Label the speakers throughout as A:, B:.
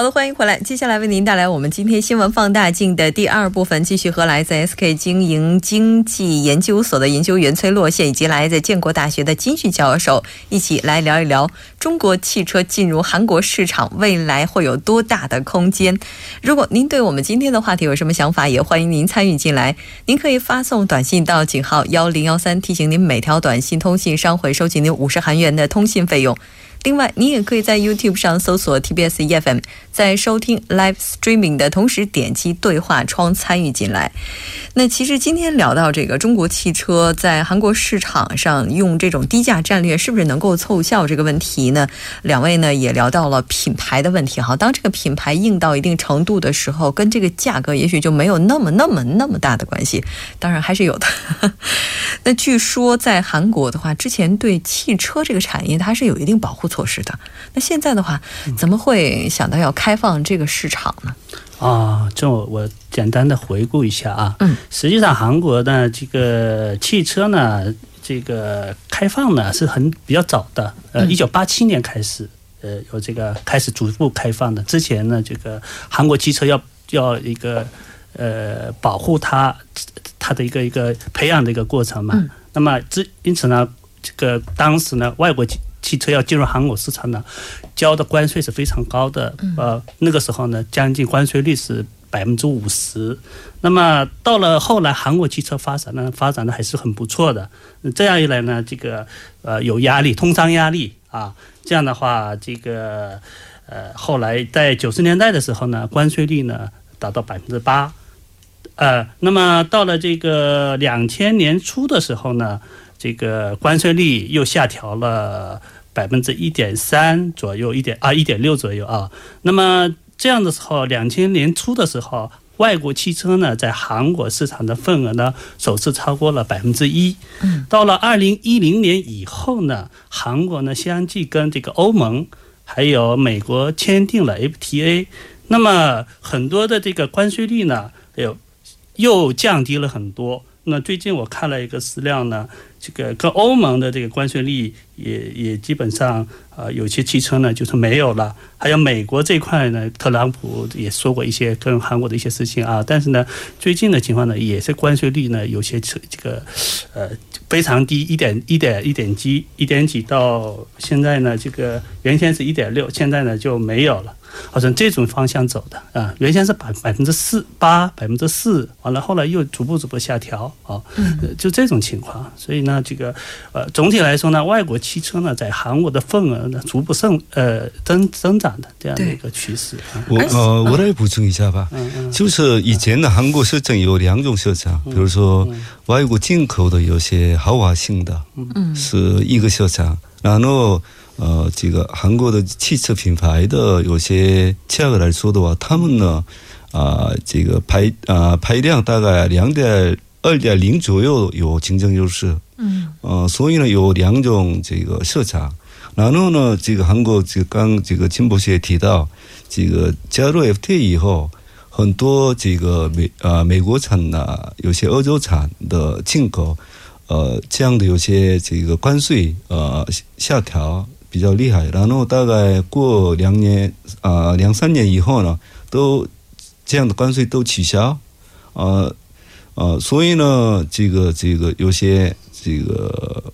A: 好的，欢迎回来。接下来为您带来我们今天新闻放大镜的第二部分，继续和来自 SK 经营经济研究所的研究员崔洛宪以及来自建国大学的金旭教授一起来聊一聊中国汽车进入韩国市场未来会有多大的空间。如果您对我们今天的话题有什么想法，也欢迎您参与进来。您可以发送短信到井号幺零幺三，提醒您每条短信通信商会收取您五十韩元的通信费用。另外，你也可以在 YouTube 上搜索 TBS EFM，在收听 Live Streaming 的同时点击对话窗参与进来。那其实今天聊到这个中国汽车在韩国市场上用这种低价战略是不是能够凑效这个问题呢？两位呢也聊到了品牌的问题哈。当这个品牌硬到一定程度的时候，跟这个价格也许就没有那么那么那么大的关系。当然还是有的。那据说在韩国的话，之前对汽车这个产业它是有一定保护。措施的，那现在的话，怎么会想到要开放这个市场呢？
B: 啊，这我我简单的回顾一下啊。嗯，实际上韩国的这个汽车呢，这个开放呢是很比较早的，呃，一九八七年开始，呃，有这个开始逐步开放的。之前呢，这个韩国汽车要要一个呃保护它它的一个一个培养的一个过程嘛。那么之因此呢，这个当时呢，外国。汽车要进入韩国市场呢，交的关税是非常高的。呃，那个时候呢，将近关税率是百分之五十。那么到了后来，韩国汽车发展呢，发展的还是很不错的。这样一来呢，这个呃有压力，通商压力啊。这样的话，这个呃后来在九十年代的时候呢，关税率呢达到百分之八。呃，那么到了这个两千年初的时候呢。这个关税率又下调了百分之一点三左右，一点啊一点六左右啊。那么这样的时候，两千年初的时候，外国汽车呢在韩国市场的份额呢首次超过了百分之一。到了二零一零年以后呢，韩国呢相继跟这个欧盟还有美国签订了 FTA，那么很多的这个关税率呢又又降低了很多。那最近我看了一个资料呢。这个跟欧盟的这个关税率也也基本上啊，有些汽车呢就是没有了。还有美国这块呢，特朗普也说过一些跟韩国的一些事情啊。但是呢，最近的情况呢，也是关税率呢有些车这个呃非常低，一点一点一点几一点几到现在呢，这个原先是一点六，现在呢就没有了。好像这种方向走的啊，原先是百百分之四八百分之四，完了后来又逐步逐步下调啊，就这种情况。所以呢，这个呃总体来说呢，外国汽车呢在韩国的份额呢逐步增呃增增长的这样的一个趋势。
C: 啊我呃我来补充一下吧，就是以前的韩国市场有两种市场，比如说外国进口的有些豪华性的，嗯，是一个市场，然后。呃，这个韩国的汽车品牌的有些价格来说的话，他们呢，啊，这个排啊排量大概两点二点零左右有竞争优势。嗯。呃，所以呢，有两种这个市场。然后呢，这个韩国这个刚这个金博士也提到，这个加入 FTA 以后，很多这个美啊美国产呐，有些欧洲产的进口，呃，这样的有些这个关税呃下调。比较厉害，然后大概过两年啊两三年以后呢，都这样的关税都取消，呃呃，所以呢，这个这个有些这个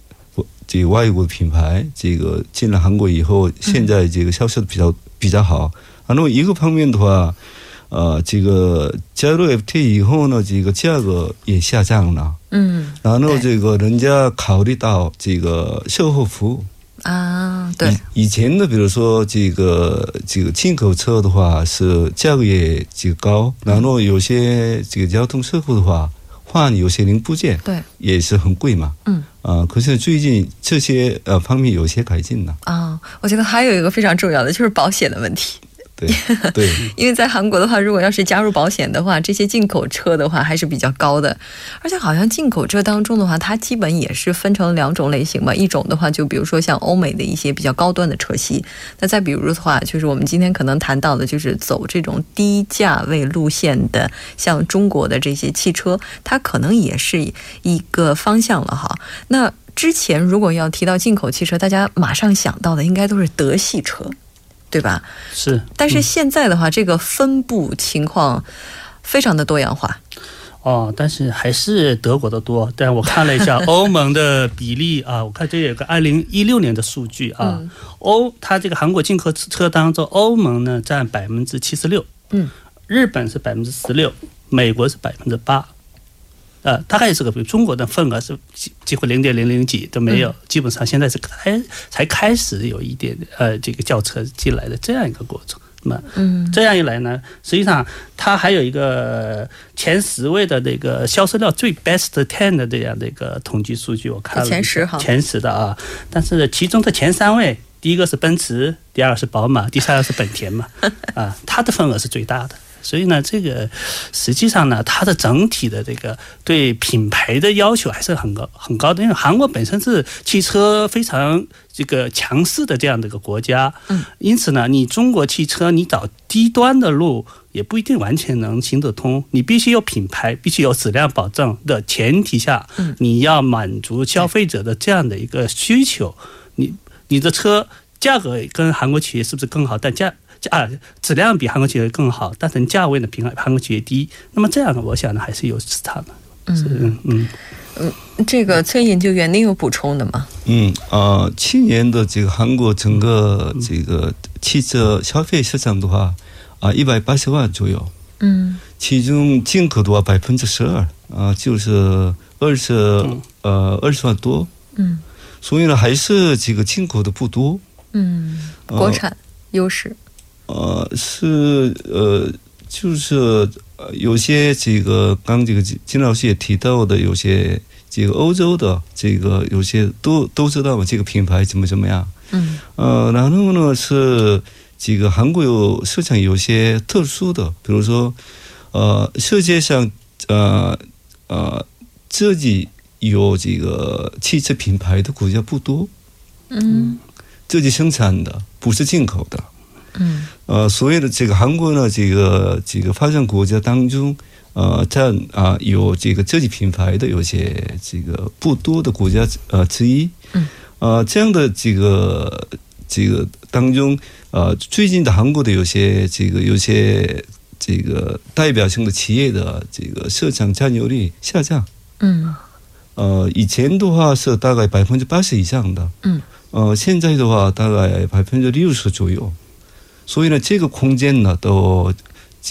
C: 这个外国品牌这个进了韩国以后，现在这个销售比较比较好。然后一个方面的话，呃，这个加入 FT 以后呢，这个价格也下降了。嗯，然后这个人家考虑到这个售后服务。啊，对，以前的比如说这个这个进口车的话是价格也极高，然后有些这个交通事故的话换有些零部件，对，也是很贵嘛。嗯，啊，可是最近这些呃方面有些改进了。
A: 啊，我觉得还有一个非常重要的就是保险的问题。
C: 对 对，
A: 因为在韩国的话，如果要是加入保险的话，这些进口车的话还是比较高的，而且好像进口车当中的话，它基本也是分成两种类型吧。一种的话，就比如说像欧美的一些比较高端的车系，那再比如的话，就是我们今天可能谈到的，就是走这种低价位路线的，像中国的这些汽车，它可能也是一个方向了哈。那之前如果要提到进口汽车，大家马上想到的应该都是德系车。对吧？
B: 是，
A: 但是现在的话，这个分布情况非常的多样化。
B: 哦，但是还是德国的多。但我看了一下 欧盟的比例啊，我看这有个二零一六年的数据啊，欧它这个韩国进口车当中，欧盟呢占百分之七十六，嗯，日本是百分之十六，美国是百分之八。呃，大概是个比中国的份额是几几乎零点零零几都没有，基本上现在是开才开始有一点呃这个轿车进来的这样一个过程。那么，嗯，这样一来呢，实际上它还有一个前十位的那个销售量最 best ten 的这样的一个统计数据，我看了
A: 前十哈，
B: 前十的啊，但是其中的前三位，第一个是奔驰，第二个是宝马，第三个是本田嘛，啊，它的份额是最大的。所以呢，这个实际上呢，它的整体的这个对品牌的要求还是很高很高的。因为韩国本身是汽车非常这个强势的这样的一个国家，嗯，因此呢，你中国汽车你找低端的路也不一定完全能行得通。你必须有品牌，必须有质量保证的前提下，嗯，你要满足消费者的这样的一个需求，你你的车价格跟韩国企业是不是更好？但价啊，质量比韩国企业更好，但是价位呢比韩国企业低。那么这样呢，我想呢还是有市场的。嗯
A: 嗯嗯，这个崔研究员，您有补充的吗？
C: 嗯啊，去年的这个韩国整个这个汽车消费市场的话啊，一百八十万左右。嗯，其中进口的话百分之十二啊，就是二十呃二十万多。嗯，所以呢，还是这个进口的不多。
A: 嗯，国产优势。
C: 呃，是呃，就是呃，有些这个刚这个金老师也提到的，有些这个欧洲的这个有些都都知道嘛，这个品牌怎么怎么样。嗯。呃，然后呢是这个韩国有市场有些特殊的，比如说呃，世界上呃呃自己有这个汽车品牌的国家不多。嗯。自己生产的，不是进口的。嗯，呃，所谓的这个韩国呢，这个这个发展国家当中，呃，占啊有这个自己品牌的有些这个不多的国家呃之一。嗯，呃，这样的这个这个当中，呃，最近的韩国的有些这个有些这个代表性的企业的这个市场占有率下降。嗯，呃，以前的话是大概百分之八十以上的。嗯，呃，现在的话大概百分之六十左右。所以呢，这个空间呢，都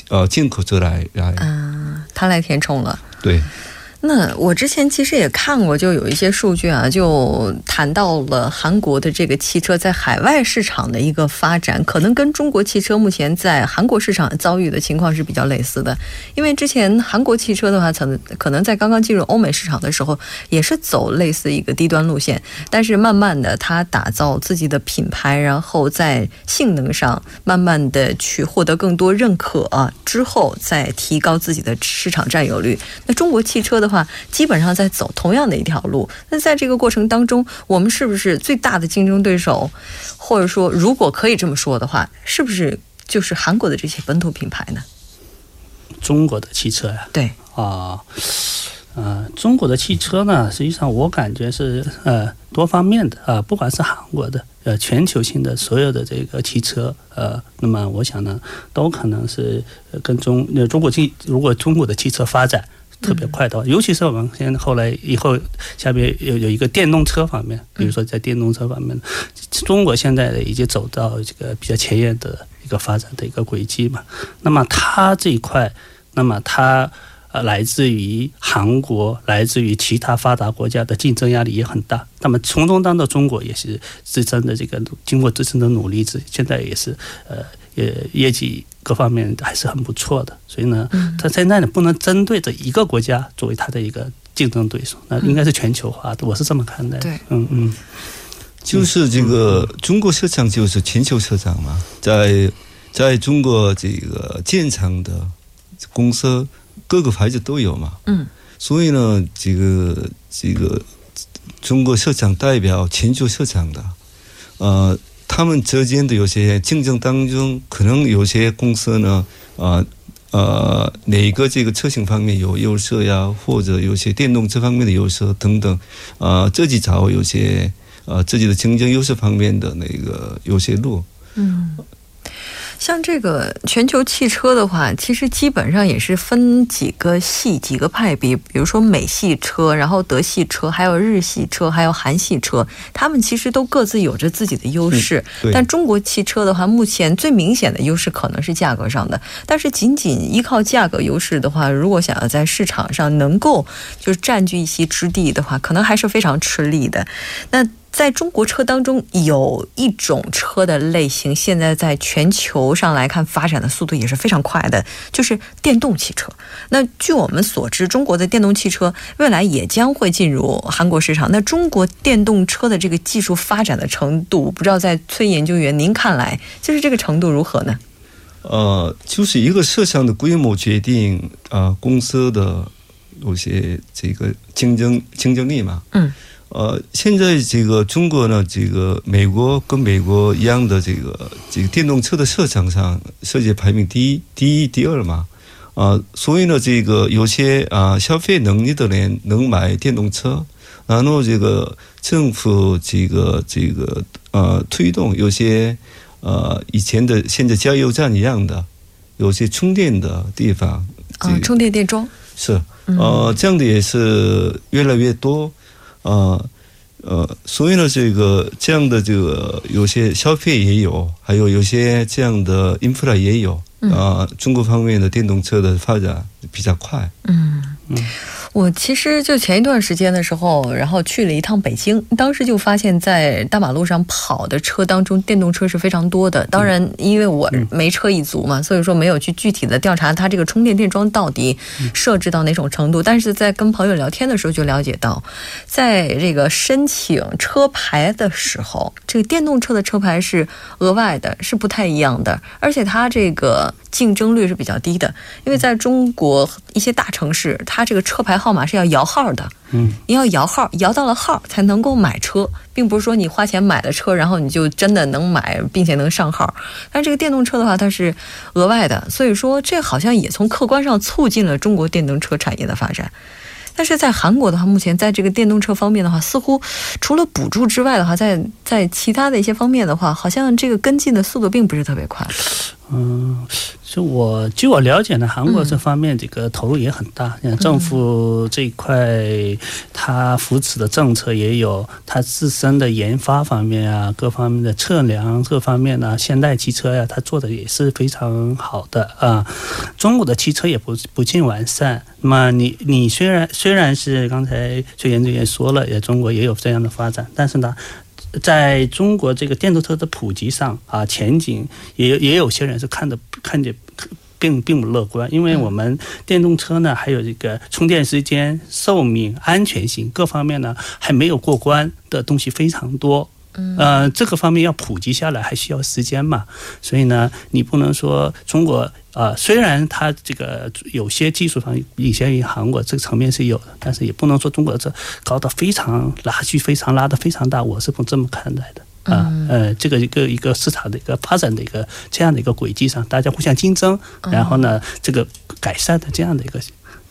C: 呃进口车来来，
A: 嗯，他来填充了，
C: 对。
A: 那我之前其实也看过，就有一些数据啊，就谈到了韩国的这个汽车在海外市场的一个发展，可能跟中国汽车目前在韩国市场遭遇的情况是比较类似的。因为之前韩国汽车的话，曾可能在刚刚进入欧美市场的时候，也是走类似一个低端路线，但是慢慢的，它打造自己的品牌，然后在性能上慢慢的去获得更多认可，之后再提高自己的市场占有率。那中国汽车的话，话基本上在走同样的一条路，那在这个过程当中，我们是不是最大的竞争对手？或者说，如果可以这么说的话，是不是就是韩国的这些本土品牌呢？
B: 中国的汽车呀，
A: 对
B: 啊，呃，中国的汽车呢，实际上我感觉是呃多方面的啊，不管是韩国的呃全球性的所有的这个汽车呃，那么我想呢，都可能是跟中呃中国汽如果中国的汽车发展。特别快的，尤其是我们现在后来以后下边有有一个电动车方面，比如说在电动车方面，中国现在已经走到这个比较前沿的一个发展的一个轨迹嘛。那么它这一块，那么它呃来自于韩国，来自于其他发达国家的竞争压力也很大。那么从中当中，中国也是自身的这个经过自身的努力，之现在也是呃。也业绩各方面还是很不错的，所以呢，它现在呢不能针对这一个国家作为它的一个竞争对手，那应该是全球化的，我是这么看待。
A: 对，
B: 嗯
A: 嗯，
C: 就是这个中国市场就是全球市场嘛，在在中国这个建厂的公司各个牌子都有嘛。嗯。所以呢，这个这个中国市场代表全球市场的，呃，他们之间的有些竞争当中，可能有些公司呢，呃呃，哪个这个车型方面有优势呀，或者有些电动车方面的优势等等，呃，自己找有些呃自己的竞争优势方面的那个有些路。嗯。
A: 像这个全球汽车的话，其实基本上也是分几个系、几个派别，比如说美系车，然后德系车，还有日系车，还有韩系车，他们其实都各自有着自己的优势。但中国汽车的话，目前最明显的优势可能是价格上的，但是仅仅依靠价格优势的话，如果想要在市场上能够就是占据一席之地的话，可能还是非常吃力的。那。在中国车当中，有一种车的类型，现在在全球上来看，发展的速度也是非常快的，就是电动汽车。那据我们所知，中国的电动汽车未来也将会进入韩国市场。那中国电动车的这个技术发展的程度，不知道在崔研究员您看来，就是这个程度如何呢？
C: 呃，就是一个设想的规模决定啊，公司的有些这个竞争竞争力嘛。嗯。呃，现在这个中国呢，这个美国跟美国一样的这个这个电动车的市场上，世界排名第一、第一、第二嘛，啊，所以呢，这个有些啊消费能力的人能买电动车，然后这个政府这个这个呃推动有些呃以前的现在加油站一样的，有些充电的地方
A: 啊，充电电桩
C: 是呃这样的也是越来越多。呃，呃，所以呢，这个这样的这个有些消费也有，还有有些这样的 infra 也有啊。中国方面的电动车的发展比较快。嗯
A: 嗯。我其实就前一段时间的时候，然后去了一趟北京，当时就发现，在大马路上跑的车当中，电动车是非常多的。当然，因为我没车一族嘛，所以说没有去具体的调查它这个充电电桩到底设置到哪种程度。但是在跟朋友聊天的时候就了解到，在这个申请车牌的时候，这个电动车的车牌是额外的，是不太一样的，而且它这个。竞争率是比较低的，因为在中国一些大城市，它这个车牌号码是要摇号的。嗯，你要摇号，摇到了号才能够买车，并不是说你花钱买了车，然后你就真的能买，并且能上号。但这个电动车的话，它是额外的，所以说这好像也从客观上促进了中国电动车产业的发展。但是在韩国的话，目前在这个电动车方面的话，似乎除了补助之外的话，在在其他的一些方面的话，好像这个跟进的速度并不是特别快。
B: 嗯。就我据我了解呢，韩国这方面这个投入也很大，像政府这一块，它扶持的政策也有，它自身的研发方面啊，各方面的测量各方面呢，现代汽车呀，它做的也是非常好的啊。中国的汽车也不不尽完善。那么你你虽然虽然是刚才崔研究员说了，也中国也有这样的发展，但是呢。在中国这个电动车的普及上啊，前景也也有些人是看的看见并并不乐观，因为我们电动车呢，还有这个充电时间、寿命、安全性各方面呢，还没有过关的东西非常多。嗯，这个方面要普及下来还需要时间嘛，所以呢，你不能说中国啊，虽然它这个有些技术上领先于韩国，这个层面是有的，但是也不能说中国这搞得非常拉距非常拉得非常大，我是不这么看待的啊。呃，这个一个一个市场的一个发展的一个这样的一个轨迹上，大家互相竞争，然后呢，这个改善的这样的一个。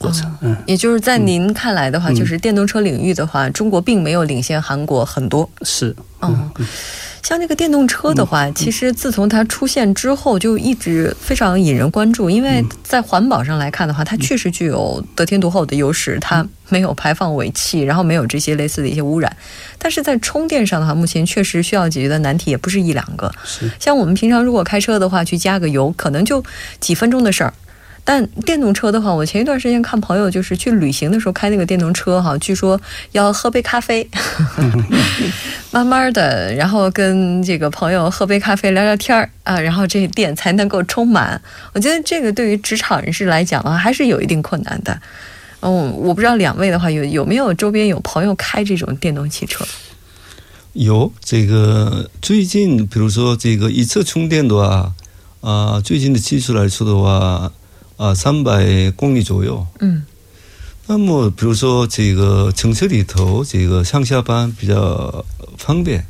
B: 过程，嗯，
A: 也就是在您看来的话，就是电动车领域的话，中国并没有领先韩国很多。
B: 是，嗯，
A: 像这个电动车的话，其实自从它出现之后，就一直非常引人关注，因为在环保上来看的话，它确实具有得天独厚的优势，它没有排放尾气，然后没有这些类似的一些污染。但是在充电上的话，目前确实需要解决的难题也不是一两个。是，像我们平常如果开车的话，去加个油，可能就几分钟的事儿。但电动车的话，我前一段时间看朋友就是去旅行的时候开那个电动车哈，据说要喝杯咖啡，慢慢的，然后跟这个朋友喝杯咖啡聊聊天儿啊，然后这电才能够充满。我觉得这个对于职场人士来讲啊，还是有一定困难的。嗯，我不知道两位的话有有没有周边有朋友开这种电动汽车？
C: 有这个最近，比如说这个一次充电的话。啊，最近的技术来说的话，啊，三百公里左右。嗯。那么，比如说这个城市里头，这个上下班比较方便。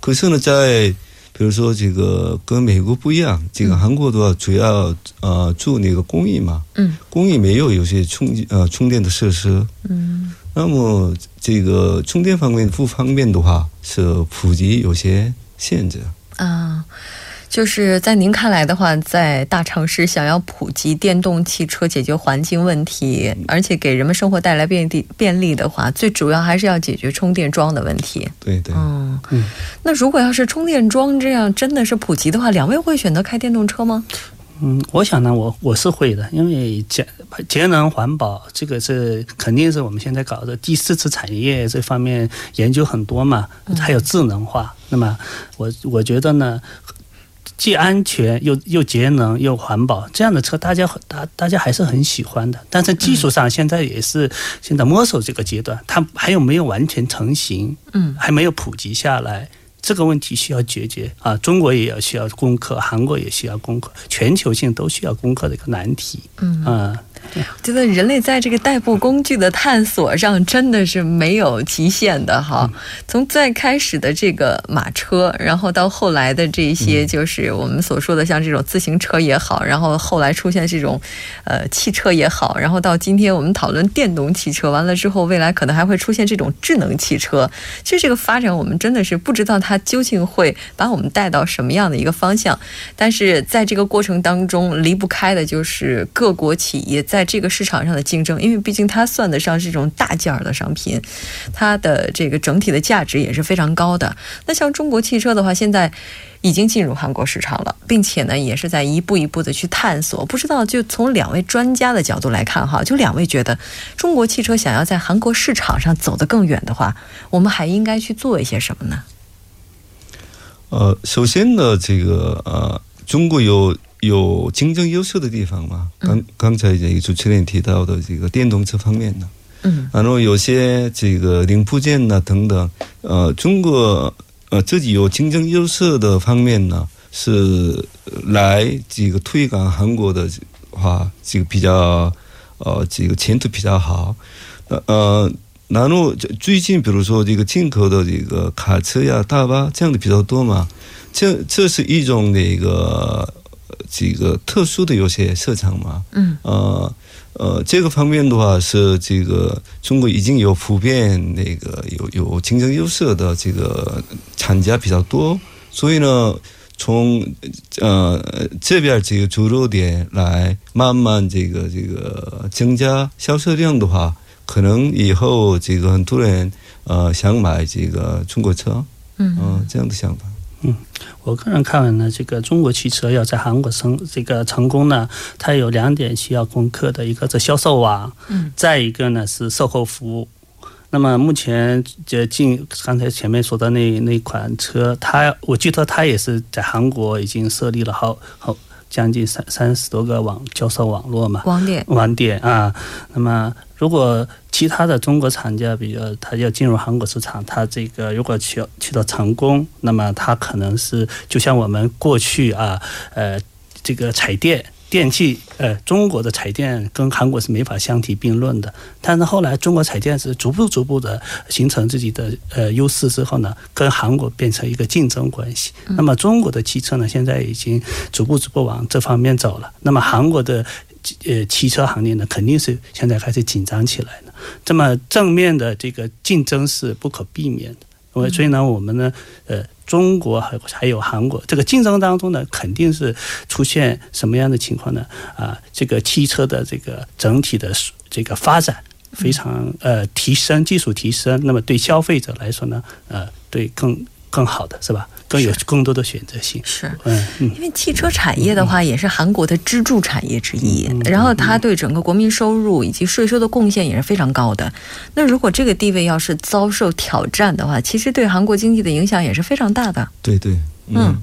C: 可是呢，在比如说这个跟美国不一样，这个韩国的话主要呃住那个公寓嘛。嗯。公寓没有有些充呃充电的设施。嗯。那么这个充电方面不方便的话，是普及有些限制。啊。
A: 就是在您看来的话，在大城市想要普及电动汽车，解决环境问题，而且给人们生活带来便利便利的话，最主要还是要解决充电桩的问题。
C: 对对，嗯
A: 嗯。那如果要是充电桩这样真的是普及的话，两位会选择开电动车吗？
B: 嗯，我想呢，我我是会的，因为节节能环保这个是肯定是我们现在搞的第四次产业这方面研究很多嘛，还有智能化。那么我我觉得呢。既安全又又节能又环保，这样的车大家大大家还是很喜欢的。但是技术上现在也是现在摸索这个阶段，它还有没有完全成型？嗯，还没有普及下来，这个问题需要解决啊！中国也要需要攻克，韩国也需要攻克，全球性都需要攻克的一个难题。嗯啊。
A: 我觉得人类在这个代步工具的探索上真的是没有极限的哈。从最开始的这个马车，然后到后来的这些，就是我们所说的像这种自行车也好，然后后来出现这种呃汽车也好，然后到今天我们讨论电动汽车，完了之后未来可能还会出现这种智能汽车。其实这个发展我们真的是不知道它究竟会把我们带到什么样的一个方向。但是在这个过程当中，离不开的就是各国企业。在这个市场上的竞争，因为毕竟它算得上是这种大件儿的商品，它的这个整体的价值也是非常高的。那像中国汽车的话，现在已经进入韩国市场了，并且呢，也是在一步一步的去探索。不知道就从两位专家的角度来看哈，就两位觉得中国汽车想要在韩国市场上走得更远的话，我们还应该去做一些什么呢？
C: 呃，首先呢，这个呃，中国有。有竞争优势的地方嘛？刚刚才这个主持人提到的这个电动车方面呢，嗯，然后有些这个零部件呢等等，呃，中国呃自己有竞争优势的方面呢，是来这个推广韩国的话，这个比较呃这个前途比较好。呃，然后最近比如说这个进口的这个卡车呀、大巴这样的比较多嘛，这这是一种那个。这个特殊的有些市场嘛，嗯，呃，呃，这个方面的话是这个中国已经有普遍那个有有竞争优势的这个厂家比较多，所以呢，从呃这边这个主流点来慢慢这个这个增加销售量的话，可能以后这个很多人呃想买这个中国车，嗯，这样的想法。
B: 嗯，我个人看呢，这个中国汽车要在韩国成这个成功呢，它有两点需要攻克的，一个是销售网，嗯，再一个呢是售后服务。那么目前就进刚才前面说的那那款车，它我记得它也是在韩国已经设立了好好将近三三十多个网销售网络嘛，
A: 网点
B: 网点啊。那么如果其他的中国厂家，比如他要进入韩国市场，他这个如果取取得成功，那么他可能是就像我们过去啊，呃，这个彩电电器，呃，中国的彩电跟韩国是没法相提并论的。但是后来中国彩电是逐步逐步的形成自己的呃优势之后呢，跟韩国变成一个竞争关系。那么中国的汽车呢，现在已经逐步逐步往这方面走了。那么韩国的。呃，汽车行业呢，肯定是现在开始紧张起来了。这么正面的这个竞争是不可避免的，所以呢，我们呢，呃，中国还还有韩国这个竞争当中呢，肯定是出现什么样的情况呢？啊，这个汽车的这个整体的这个发展非常呃提升，技术提升，那么对消费者来说呢，呃，对更更好的是吧？更有更多的选择性
A: 是，嗯，因为汽车产业的话也是韩国的支柱产业之一，然后它对整个国民收入以及税收的贡献也是非常高的。那如果这个地位要是遭受挑战的话，其实对韩国经济的影响也是非常大的。
C: 对对，嗯。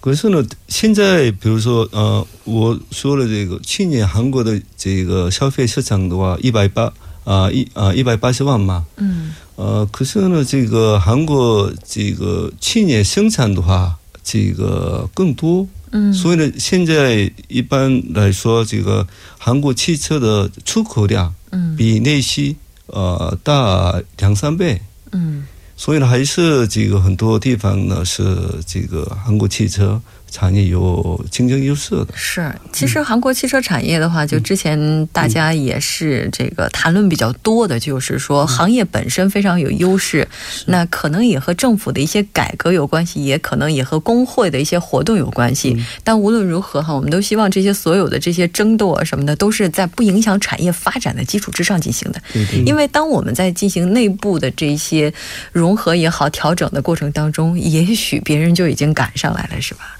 C: 可是呢，现在比如说，呃，我说了这个去年韩国的这个消费市场的话，一百八啊一啊一百八十万嘛，嗯。呃，可是呢，这个韩国这个去年生产的话，这个更多，嗯，所以呢，现在一般来说，这个韩国汽车的出口量，嗯，比内需呃大两三倍，嗯，所以呢，还是这个很多地方呢是这个韩国汽车。产业有竞争优势的。
A: 是，其实韩国汽车产业的话，就之前大家也是这个谈论比较多的，就是说行业本身非常有优势，那可能也和政府的一些改革有关系，也可能也和工会的一些活动有关系。但无论如何哈，我们都希望这些所有的这些争斗啊什么的，都是在不影响产业发展的基础之上进行的。因为当我们在进行内部的这些融合也好、调整的过程当中，也许别人就已经赶上来了，是吧？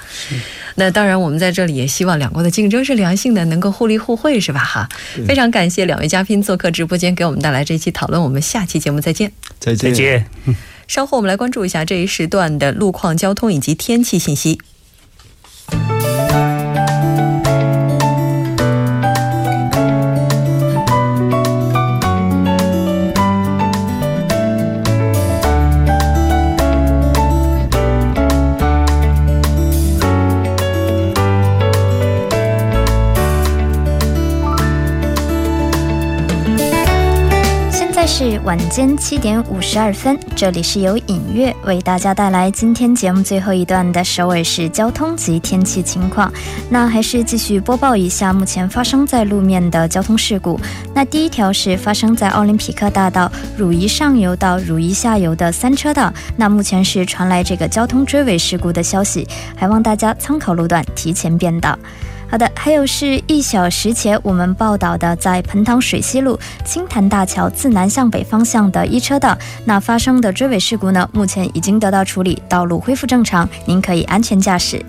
A: 那当然，我们在这里也希望两国的竞争是良性的，能够互利互惠，是吧？哈，非常感谢两位嘉宾做客直播间，给我们带来这期讨论。我们下期节目再见，
C: 再见，再见。
A: 稍后我们来关注一下这一时段的路况、交通以及天气信息。
D: 是晚间七点五十二分，这里是由影月为大家带来今天节目最后一段的首尾市交通及天气情况。那还是继续播报一下目前发生在路面的交通事故。那第一条是发生在奥林匹克大道汝仪上游到汝仪下游的三车道，那目前是传来这个交通追尾事故的消息，还望大家参考路段提前变道。好的，还有是一小时前我们报道的，在彭塘水西路青潭大桥自南向北方向的一车道，那发生的追尾事故呢，目前已经得到处理，道路恢复正常，您可以安全驾驶。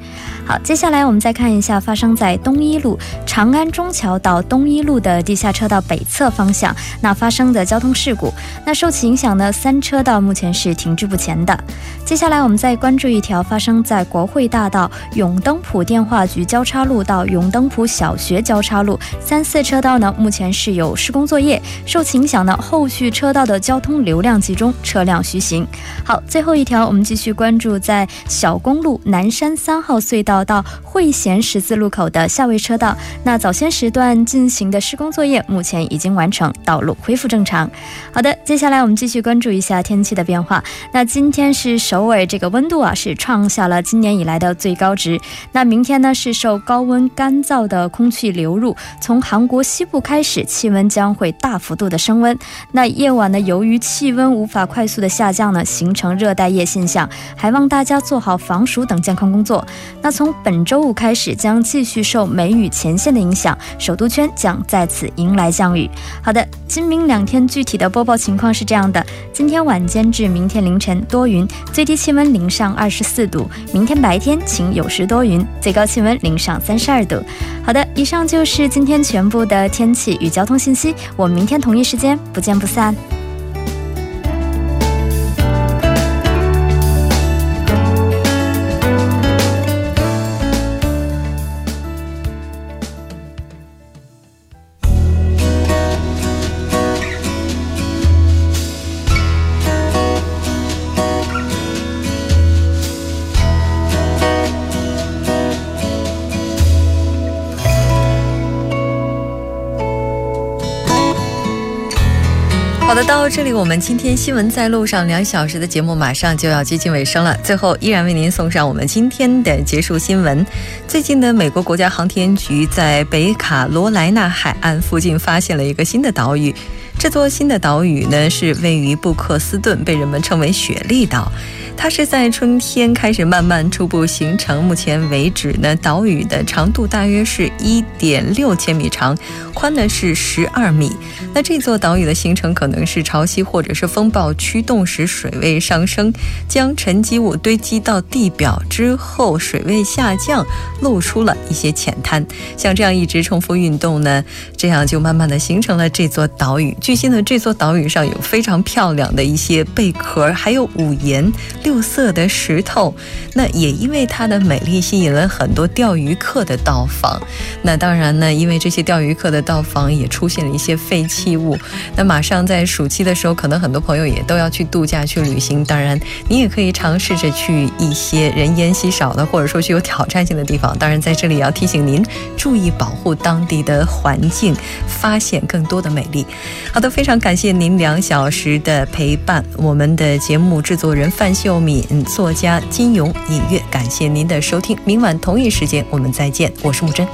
D: 好，接下来我们再看一下发生在东一路长安中桥到东一路的地下车道北侧方向那发生的交通事故，那受其影响呢，三车道目前是停滞不前的。接下来我们再关注一条发生在国会大道永登浦电话局交叉路到。永登浦小学交叉路三四车道呢，目前是有施工作业，受其影响呢，后续车道的交通流量集中，车辆需行。好，最后一条，我们继续关注在小公路南山三号隧道到汇贤十字路口的下位车道，那早先时段进行的施工作业目前已经完成，道路恢复正常。好的，接下来我们继续关注一下天气的变化。那今天是首尾，这个温度啊是创下了今年以来的最高值。那明天呢是受高温。干燥的空气流入，从韩国西部开始，气温将会大幅度的升温。那夜晚呢，由于气温无法快速的下降呢，形成热带夜现象，还望大家做好防暑等健康工作。那从本周五开始，将继续受梅雨前线的影响，首都圈将再次迎来降雨。好的，今明两天具体的播报情况是这样的：今天晚间至明天凌晨多云，最低气温零上二十四度；明天白天晴有时多云，最高气温零上三十二度。好的，以上就是今天全部的天气与交通信息。我们明天同一时间不见不散。
A: 到这里，我们今天新闻在路上两小时的节目马上就要接近尾声了。最后，依然为您送上我们今天的结束新闻。最近呢，美国国家航天局在北卡罗来纳海岸附近发现了一个新的岛屿。这座新的岛屿呢，是位于布克斯顿，被人们称为“雪莉岛”。它是在春天开始慢慢初步形成。目前为止呢，岛屿的长度大约是一点六千米长，宽呢是十二米。那这座岛屿的形成可能是潮汐或者是风暴驱动时水位上升，将沉积物堆积到地表之后，水位下降，露出了一些浅滩。像这样一直重复运动呢，这样就慢慢的形成了这座岛屿。据悉呢，这座岛屿上有非常漂亮的一些贝壳，还有五颜六。锈色的石头。那也因为它的美丽，吸引了很多钓鱼客的到访。那当然呢，因为这些钓鱼客的到访，也出现了一些废弃物。那马上在暑期的时候，可能很多朋友也都要去度假、去旅行。当然，你也可以尝试着去一些人烟稀少的，或者说具有挑战性的地方。当然，在这里要提醒您注意保护当地的环境，发现更多的美丽。好的，非常感谢您两小时的陪伴。我们的节目制作人范秀敏，作家金庸，音乐，感谢您的收听。明晚同一时间我们再见，我是木真。